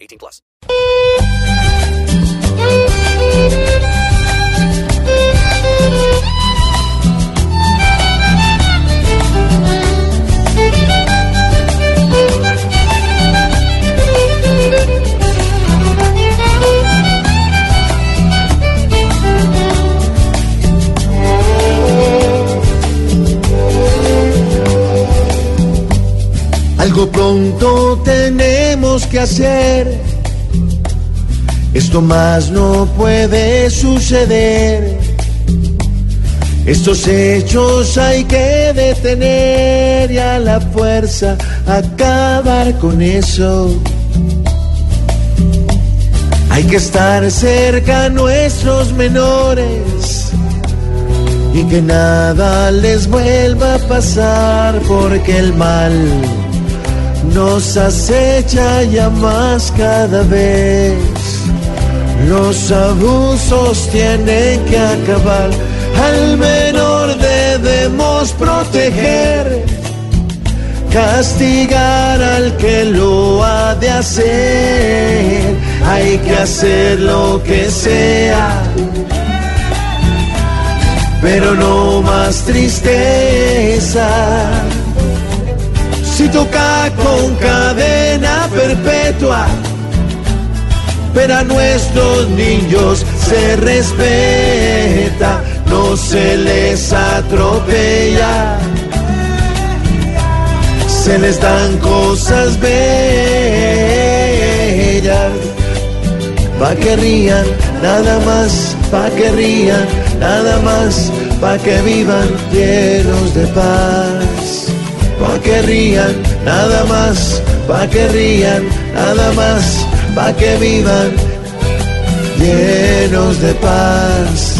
18 plus. Pronto tenemos que hacer. Esto más no puede suceder. Estos hechos hay que detener y a la fuerza acabar con eso. Hay que estar cerca a nuestros menores y que nada les vuelva a pasar porque el mal nos acecha ya más cada vez. Los abusos tienen que acabar, al menor debemos proteger, castigar al que lo ha de hacer, hay que hacer lo que sea, pero no más tristeza. Si toca con cadena perpetua, pero a nuestros niños se respeta, no se les atropella, se les dan cosas bellas, pa' que rían, nada más, pa' que rían, nada más, pa' que vivan llenos de paz. pa' que rían, nada más, pa' que rían, nada más, pa' que vivan llenos de paz.